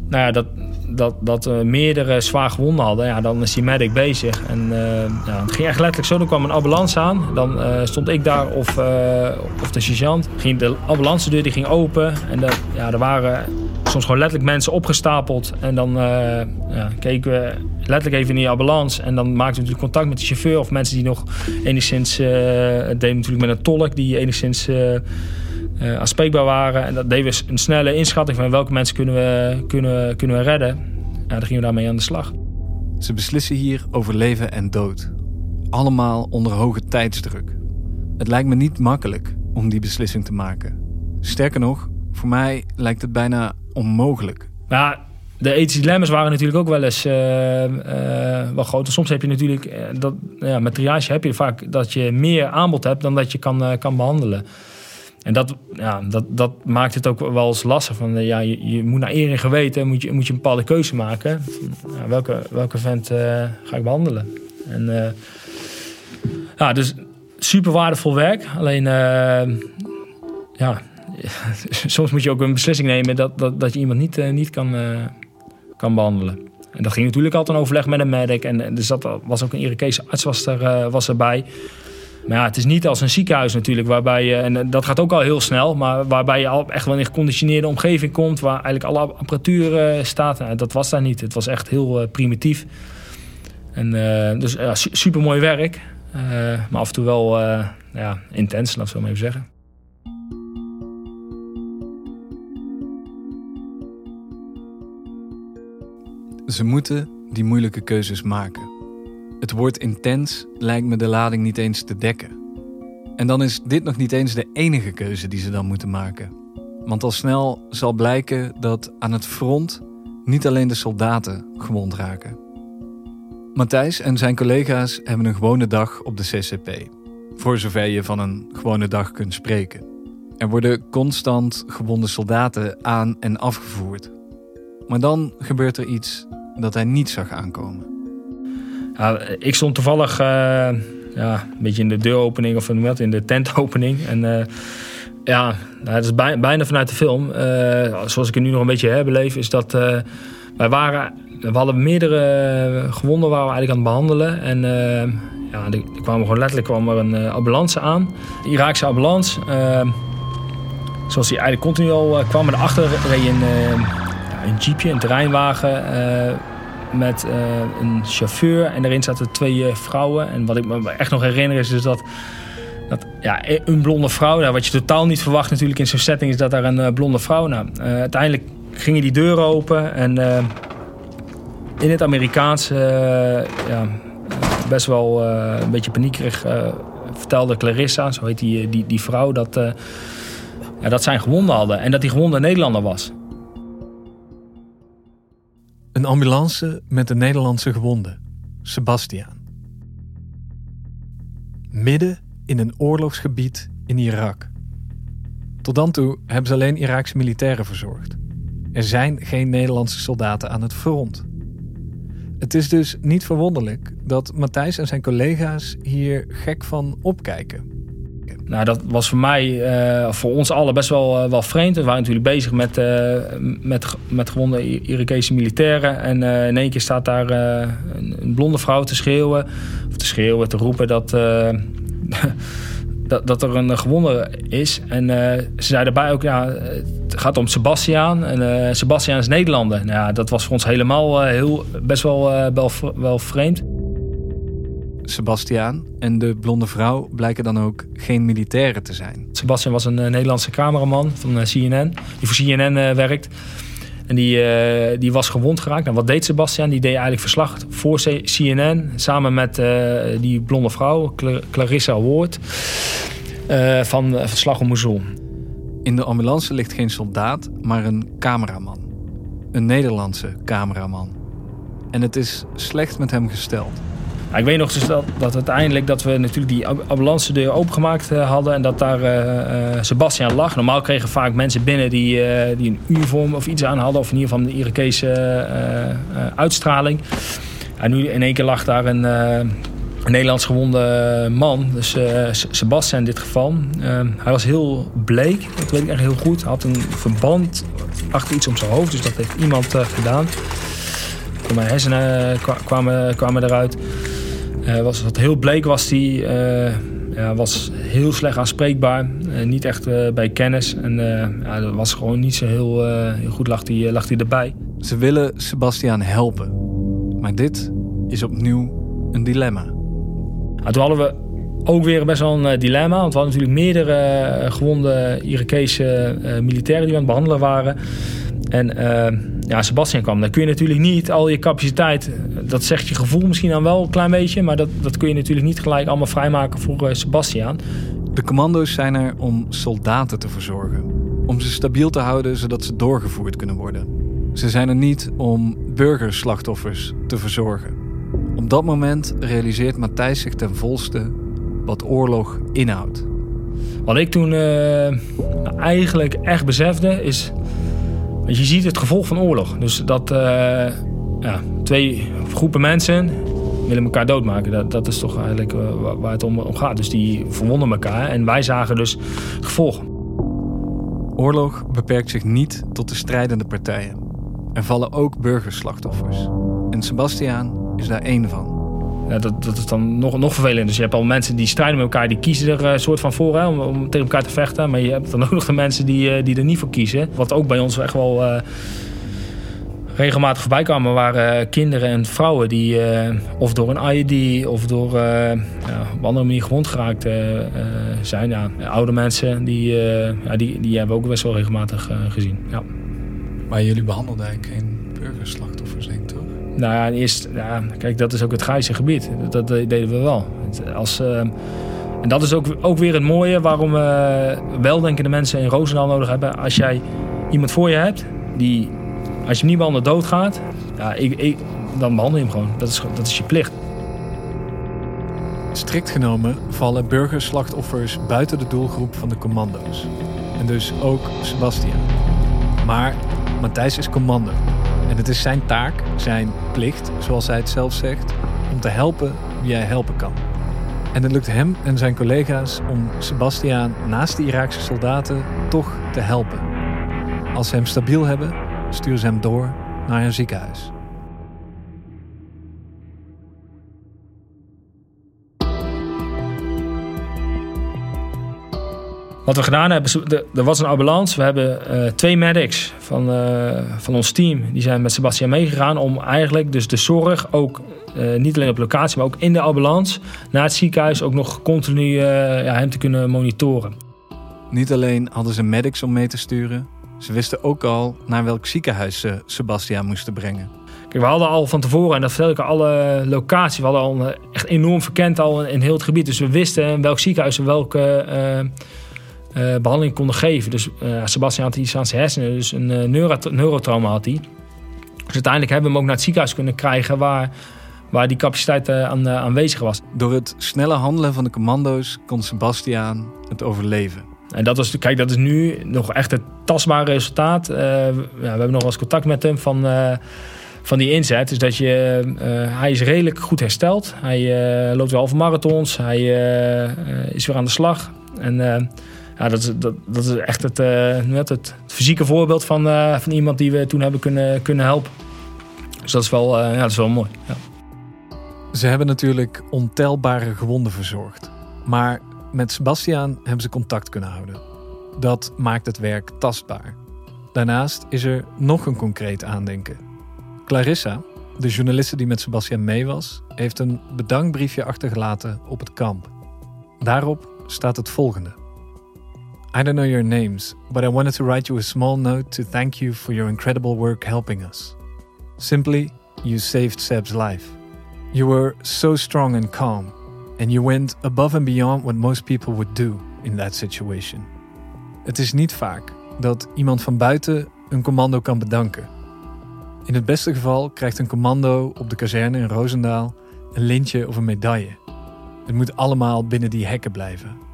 ja, dat, dat, dat meerdere zwaar gewonden hadden. Ja, dan is die medic bezig. En ja, het ging echt letterlijk zo. Dan kwam een ambulance aan. Dan stond ik daar of, of de sergeant. Ging de ambulance deur die ging open. En de, ja, er waren soms gewoon letterlijk mensen opgestapeld. En dan ja, keken we letterlijk even in die ambulance. En dan maakten we natuurlijk contact met de chauffeur of mensen die nog enigszins. Het deed natuurlijk met een tolk die enigszins uh, aanspreekbaar waren. En dat deden we een snelle inschatting van welke mensen kunnen we, kunnen, kunnen we redden. Ja, dan gingen we daarmee aan de slag. Ze beslissen hier over leven en dood. Allemaal onder hoge tijdsdruk. Het lijkt me niet makkelijk om die beslissing te maken. Sterker nog, voor mij lijkt het bijna onmogelijk. Ja, de ethische dilemma's waren natuurlijk ook wel eens uh, uh, wel groot. Soms heb je natuurlijk, uh, dat, ja, met triage heb je vaak dat je meer aanbod hebt dan dat je kan, kan behandelen. En dat, ja, dat, dat maakt het ook wel eens lastig. Van, ja, je, moet naar eer en geweten moet je, moet je een bepaalde keuze maken. Welke, welke vent ga ik behandelen? En, ja, dus super waardevol werk. Alleen, ja, soms moet je ook een beslissing nemen dat, dat, dat je iemand niet, niet kan kan behandelen. En dat ging natuurlijk altijd een overleg met een medic. En dus dat was ook een Irakese arts was, er, was erbij. Maar ja, het is niet als een ziekenhuis natuurlijk, waarbij je, en dat gaat ook al heel snel, maar waarbij je al echt wel in een geconditioneerde omgeving komt, waar eigenlijk alle apparatuur uh, staat. Nou, dat was daar niet. Het was echt heel uh, primitief. En, dus ja, super mooi werk, maar af en toe wel ja, intens, laat ik zo maar even zeggen. Ze moeten die moeilijke keuzes maken. Het woord intens lijkt me de lading niet eens te dekken. En dan is dit nog niet eens de enige keuze die ze dan moeten maken. Want al snel zal blijken dat aan het front niet alleen de soldaten gewond raken. Matthijs en zijn collega's hebben een gewone dag op de CCP. Voor zover je van een gewone dag kunt spreken. Er worden constant gewonde soldaten aan en afgevoerd. Maar dan gebeurt er iets dat hij niet zag aankomen? Ja, ik stond toevallig uh, ja, een beetje in de deuropening of in de tentopening. En uh, ja, nou, dat is bijna vanuit de film. Uh, zoals ik het nu nog een beetje herbeleef, is dat wij waren, we hadden meerdere gewonden waar we eigenlijk aan het behandelen. En ja, er, kwam gewoon letterlijk kwam er een ambulance aan, een Iraakse ambulance. zoals die eigenlijk continu al kwam, erachter reed een een jeepje, een terreinwagen met uh, een chauffeur. En daarin zaten twee uh, vrouwen. En wat ik me echt nog herinner is dus dat, dat ja, een blonde vrouw... Wat je totaal niet verwacht natuurlijk in zo'n setting... is dat daar een blonde vrouw... Nou, uiteindelijk gingen die deuren open en in het Amerikaans... ja, best wel een beetje paniekerig vertelde Clarissa, zo heet die, die, die vrouw... dat, ja, dat zijn gewonden hadden en dat die gewonde Nederlander was. Een ambulance met een Nederlandse gewonde, Sebastiaan. Midden in een oorlogsgebied in Irak. Tot dan toe hebben ze alleen Iraakse militairen verzorgd. Er zijn geen Nederlandse soldaten aan het front. Het is dus niet verwonderlijk dat Matthijs en zijn collega's hier gek van opkijken. Nou, dat was voor mij, uh, voor ons allen best wel, uh, wel vreemd. We waren natuurlijk bezig met, uh, met, met gewonde Irakese militairen. En in één keer staat daar een, blonde vrouw te schreeuwen. Of te schreeuwen, te roepen dat, dat, dat er een gewonde is. En ze zei daarbij ook, ja, het gaat om Sebastiaan. En Sebastiaan is Nederlander. Nou, ja, dat was voor ons helemaal heel, best wel, wel, wel vreemd. Sebastiaan en de blonde vrouw blijken dan ook geen militairen te zijn. Sebastian was een uh, Nederlandse cameraman van uh, CNN, die voor CNN uh, eh, werkt. En die, die was gewond geraakt. En nou, wat deed Sebastian? Die deed eigenlijk verslag voor CNN. Samen met die blonde vrouw, Clarissa Ward. van Verslag om Mosul. In de ambulance ligt geen soldaat, maar een cameraman. Een Nederlandse cameraman. En het is slecht met hem gesteld. Ik weet nog dus dat, uiteindelijk dat we natuurlijk die ambulance deur opengemaakt uh, hadden en dat daar uh, Sebastian lag. Normaal kregen vaak mensen binnen die, die een uniform of iets aan hadden, of in ieder geval de Irakese uitstraling. En nu in één keer lag daar een, een Nederlands gewonde man, dus Sebastian in dit geval. Uh, hij was heel bleek, dat weet ik echt heel goed. Hij had een verband achter iets om zijn hoofd, dus dat heeft iemand gedaan. Mijn hersenen kwamen, kwamen eruit. Was, wat heel bleek was hij. ja, was heel slecht aanspreekbaar. niet echt bij kennis. En ja, dat was gewoon niet zo heel, heel goed lag hij, lag hij erbij. Ze willen Sebastian helpen. Maar dit is opnieuw een dilemma. Toen hadden we ook weer best wel een eh, dilemma. Want we hadden natuurlijk meerdere eh, gewonde Irakese uh, militairen die we aan het behandelen waren. En ja, Sebastian kwam. Dan kun je natuurlijk niet al je capaciteit, dat zegt je gevoel misschien dan wel een klein beetje, maar dat, dat kun je natuurlijk niet gelijk allemaal vrijmaken voor Sebastian. De commando's zijn er om soldaten te verzorgen. Om ze stabiel te houden zodat ze doorgevoerd kunnen worden. Ze zijn er niet om burgerslachtoffers te verzorgen. Op dat moment realiseert Matthijs zich ten volste wat oorlog inhoudt. Wat ik toen uh, eigenlijk echt besefte is... je ziet het gevolg van oorlog. Dus dat uh, ja, twee groepen mensen willen elkaar doodmaken. Dat, dat is toch eigenlijk uh, waar het om, gaat. Dus die verwonden elkaar en wij zagen dus gevolgen. Oorlog beperkt zich niet tot de strijdende partijen. Er vallen ook burgerslachtoffers. En Sebastiaan is daar één van. Ja, dat, dat is dan nog, nog vervelender. Dus je hebt al mensen die strijden met elkaar, die kiezen er een eh, soort van voor hè, om, om, tegen elkaar te vechten. Maar je hebt dan ook nog de mensen die, eh, die er niet voor kiezen. Wat ook bij ons echt wel uh, regelmatig voorbij kwamen, waren kinderen en vrouwen die of door een IED of door ja, op andere manier gewond geraakt zijn. Ja, oude mensen, die, ja, die, die hebben we ook best wel regelmatig gezien. Ja. Maar jullie behandelden eigenlijk geen burgerslachtoffers? Nou ja, eerst, ja, kijk, dat is ook het grijze gebied. Dat, deden we wel. Als, uh, en dat is ook, ook weer het mooie waarom we weldenkende mensen in Roosendaal nodig hebben. Als jij iemand voor je hebt, die, als je hem niet behandelt doodgaat, ja, ik, ik, dan behandel je hem gewoon. Dat is, dat is je plicht. Strikt genomen vallen burgerslachtoffers buiten de doelgroep van de commando's. En dus ook Sebastian. Maar Matthijs is commando. En het is zijn taak, zijn plicht, zoals hij het zelf zegt, om te helpen wie hij helpen kan. En het lukt hem en zijn collega's om Sebastiaan naast de Iraakse soldaten toch te helpen. Als ze hem stabiel hebben, sturen ze hem door naar een ziekenhuis. Wat we gedaan hebben, er was een ambulance. We hebben uh, twee medics van, uh, van ons team. Die zijn met Sebastian meegegaan om eigenlijk dus de zorg ook uh, niet alleen op locatie, maar ook in de ambulance naar het ziekenhuis ook nog continu ja, hem te kunnen monitoren. Niet alleen hadden ze medics om mee te sturen, ze wisten ook al naar welk ziekenhuis ze Sebastian moesten brengen. Kijk, we hadden al van tevoren, en dat vertel ik alle locaties, we hadden al echt enorm verkend al in heel het gebied. Dus we wisten welk ziekenhuis en welke uh, behandeling konden geven. Dus uh, Sebastian had iets aan zijn hersenen, dus een uh, neuro neurotrauma had hij. Dus uiteindelijk hebben we hem ook naar het ziekenhuis kunnen krijgen waar, waar die capaciteit aan, aanwezig was. Door het snelle handelen van de commando's kon Sebastian het overleven. En dat, was, kijk, dat is nu nog echt het tastbare resultaat. ja, we hebben nog wel eens contact met hem van, van die inzet. Dus dat je, hij is redelijk goed hersteld. Hij loopt wel halve marathons. Hij is weer aan de slag. En ja, dat, is, dat, dat is echt het, uh, het, het, fysieke voorbeeld van, uh, van iemand die we toen hebben kunnen, kunnen helpen. Dus dat is wel, uh, ja, dat is wel mooi. Ja. Ze hebben natuurlijk ontelbare gewonden verzorgd. Maar met Sebastiaan hebben ze contact kunnen houden. Dat maakt het werk tastbaar. Daarnaast is er nog een concreet aandenken. Clarissa, de journaliste die met Sebastian mee was, heeft een bedankbriefje achtergelaten op het kamp. Daarop staat het volgende. I don't know your names, but I wanted to write you a small note to thank you for your incredible work helping us. Simply, you saved Seb's life. You were so strong and calm, and you went above and beyond what most people would do in that situation. Het is niet vaak dat iemand van buiten een commando kan bedanken. In het beste geval krijgt een commando op de kazerne in Roosendaal een lintje of een medaille. Het moet allemaal binnen die hekken blijven.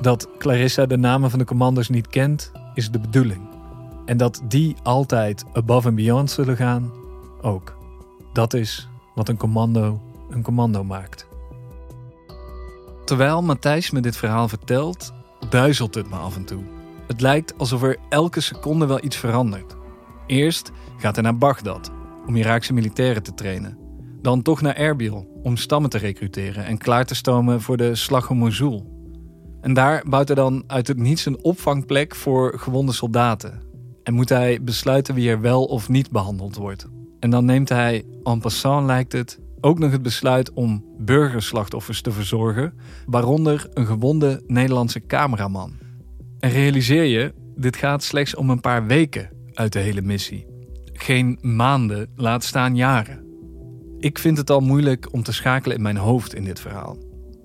Dat Clarissa de namen van de commando's niet kent, is de bedoeling. En dat die altijd above and beyond zullen gaan, ook. Dat is wat een commando een commando maakt. Terwijl Matthijs me dit verhaal vertelt, duizelt het me af en toe. Het lijkt alsof er elke seconde wel iets verandert. Eerst gaat hij naar Bagdad om Iraakse militairen te trainen. Dan toch naar Erbil om stammen te recruteren en klaar te stomen voor de slag om Mosul. En daar bouwt hij dan uit het niets een opvangplek voor gewonde soldaten. En moet hij besluiten wie er wel of niet behandeld wordt. En dan neemt hij, en passant lijkt het, ook nog het besluit om burgerslachtoffers te verzorgen, waaronder een gewonde Nederlandse cameraman. En realiseer je, dit gaat slechts om een paar weken uit de hele missie. Geen maanden, laat staan jaren. Ik vind het al moeilijk om te schakelen in mijn hoofd in dit verhaal.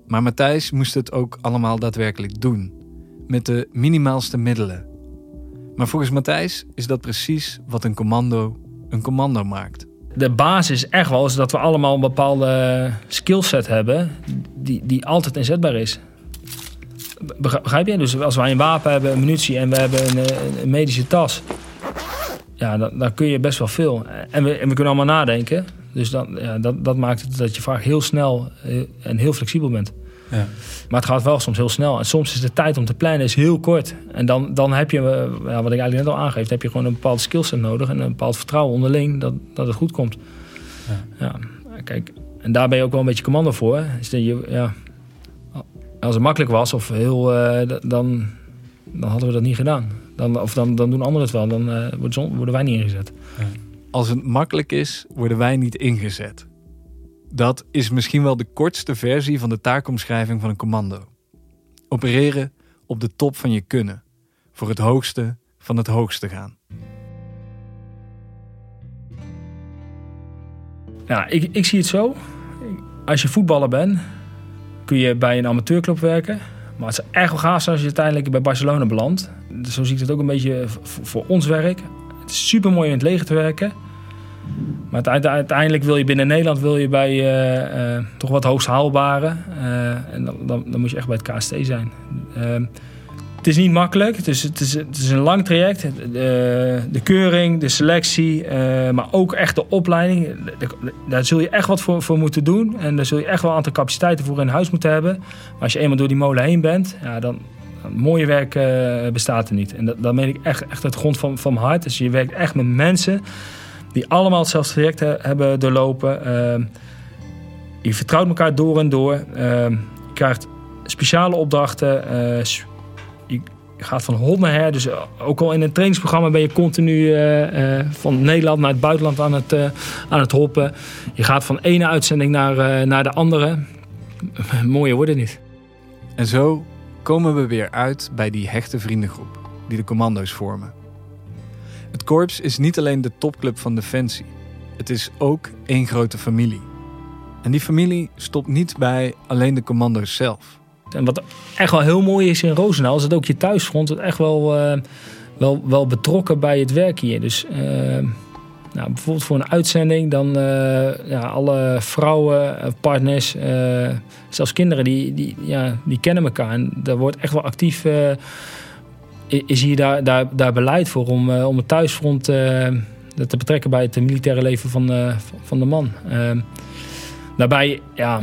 Maar Matthijs moest het ook allemaal daadwerkelijk doen. Met de minimaalste middelen. Maar volgens Matthijs is dat precies wat een commando een commando maakt. De basis echt wel is dat we allemaal een bepaalde skillset hebben die, die altijd inzetbaar is. Begrijp je? Dus als wij een wapen hebben, een munitie en we hebben een, een medische tas. Ja, dan, dan, kun je best wel veel. En we, en we kunnen allemaal nadenken. Dus dan, ja, dat, dat maakt het dat je vaak heel snel eh, en heel flexibel bent. Ja. Maar het gaat wel soms heel snel. En soms is de tijd om te plannen is heel kort. En dan, dan heb je, eh, ja, wat ik eigenlijk net al aangeef, heb je gewoon een bepaald skillset nodig en een bepaald vertrouwen onderling dat, dat het goed komt. Ja. ja. kijk, en daar ben je ook wel een beetje commando voor. Is dat je, ja, als het makkelijk was of heel, uh, dan, dan hadden we dat niet gedaan. Dan, of dan, dan doen anderen het wel, dan uh, worden wij niet ingezet. Ja. Als het makkelijk is, worden wij niet ingezet. Dat is misschien wel de kortste versie van de taakomschrijving van een commando. Opereren op de top van je kunnen, voor het hoogste van het hoogste gaan. Ja, ik, ik zie het zo. Als je voetballer bent, kun je bij een amateurclub werken. Maar het is echt wel gaaf als je uiteindelijk bij Barcelona belandt. Zo zie ik het ook een beetje voor ons werk. Het is super mooi in het leger te werken. Maar uiteindelijk wil je binnen Nederland wil je bij uh, uh, toch wat hoogst haalbare. Uh, en dan, dan, dan, moet je echt bij het KST zijn. Ehm, het is niet makkelijk. Het is, het is, het is een lang traject. De, de keuring, de selectie, maar ook echt de opleiding. daar zul je echt wat voor, voor moeten doen. En daar zul je echt wel een aantal capaciteiten voor in huis moeten hebben. Maar als je eenmaal door die molen heen bent, ja, dan, mooie werk bestaat er niet. En dat, dat meen ik echt, echt uit de grond van, van mijn hart. Dus je werkt echt met mensen die allemaal hetzelfde traject hebben doorlopen. Ehm, je vertrouwt elkaar door en door. Ehm, je krijgt speciale opdrachten. Eh, je gaat van hond naar her. Dus eh, ook al in een trainingsprogramma ben je continu eh, van Nederland naar het buitenland aan het, aan het hoppen. Je gaat van ene uitzending naar, naar de andere. Mooier wordt het niet. En zo komen we weer uit bij die hechte vriendengroep die de commando's vormen. Het korps is niet alleen de topclub van Defensie. Het is ook één grote familie. En die familie stopt niet bij alleen de commando's zelf. En wat echt wel heel mooi is in Roosendaal, is dat ook je thuisgrond echt wel, uh, wel, wel betrokken bij het werk hier. Dus uh, nou, bijvoorbeeld voor een uitzending, dan uh, ja, alle vrouwen, partners, zelfs kinderen, die, die, ja, die kennen elkaar. En daar wordt echt wel actief is hier daar, daar, daar beleid voor om, uh, om het thuisfront uh, te betrekken bij het militaire leven van, uh, van de man. Ehm, daarbij ja,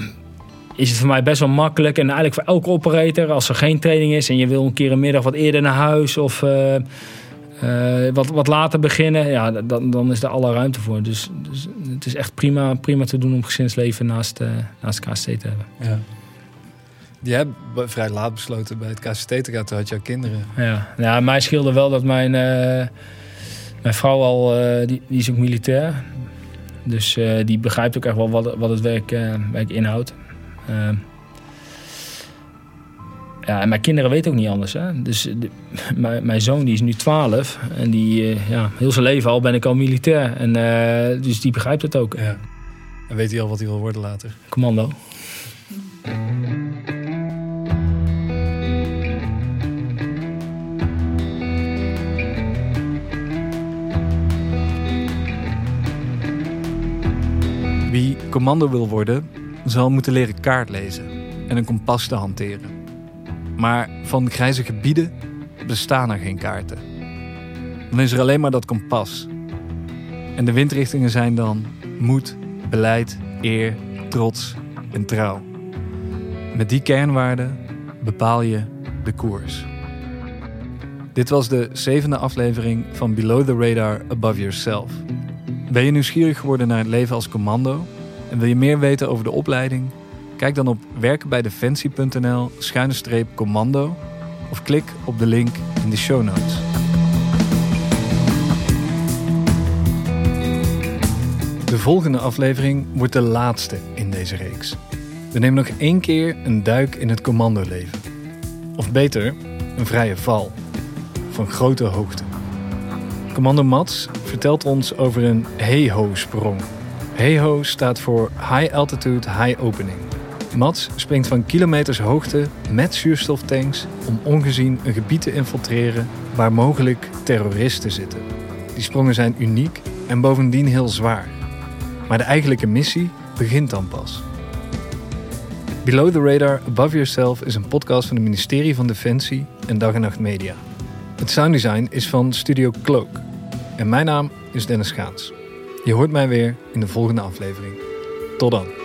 is het voor mij best wel makkelijk en eigenlijk voor elke operator, als er geen training is en je wil een keer een middag wat eerder naar huis of wat, wat later beginnen, ja, dan, dan is er alle ruimte voor. Dus, dus het is echt prima, prima te doen om gezinsleven naast, naast KST te hebben. Ja. Je hebt vrij laat besloten bij het KCT te gaan. Toen had je kinderen. Ja, ja mij scheelde wel dat mijn, uh, mijn vrouw al... Uh, die, die, is ook militair. Dus uh, die begrijpt ook echt wel wat, wat het werk, werk inhoudt. Ja, en mijn kinderen weten ook niet anders. Hè? Dus mijn, mijn zoon die is nu 12 en die, ja, heel zijn leven al ben ik al militair. En, dus die begrijpt het ook. Ja. En weet hij al wat hij wil worden later? Commando. Wie commando wil worden, zal moeten leren kaart lezen en een kompas te hanteren. Maar van grijze gebieden bestaan er geen kaarten. Dan is er alleen maar dat kompas. En de windrichtingen zijn dan moed, beleid, eer, trots en trouw. Met die kernwaarden bepaal je de koers. Dit was de zevende aflevering van Below the Radar Above Yourself. Ben je nieuwsgierig geworden naar het leven als commando? En wil je meer weten over de opleiding? Kijk dan op werkenbijdefensie.nl schuine streep commando of klik op de link in de show notes. De volgende aflevering wordt de laatste in deze reeks. We nemen nog één keer een duik in het commandoleven. Of beter, een vrije val. Van grote hoogte. Commando Mats vertelt ons over een HEHO-sprong. HEHO staat voor High Altitude High Opening. Mats springt van kilometers hoogte met zuurstoftanks om ongezien een gebied te infiltreren waar mogelijk terroristen zitten. Die sprongen zijn uniek en bovendien heel zwaar. Maar de eigenlijke missie begint dan pas. Below the Radar Above Yourself is een podcast van het ministerie van Defensie en Dag en Nacht Media. Het sounddesign is van Studio Cloak. En mijn naam is Dennis Gaans. Je hoort mij weer in de volgende aflevering. Tot dan.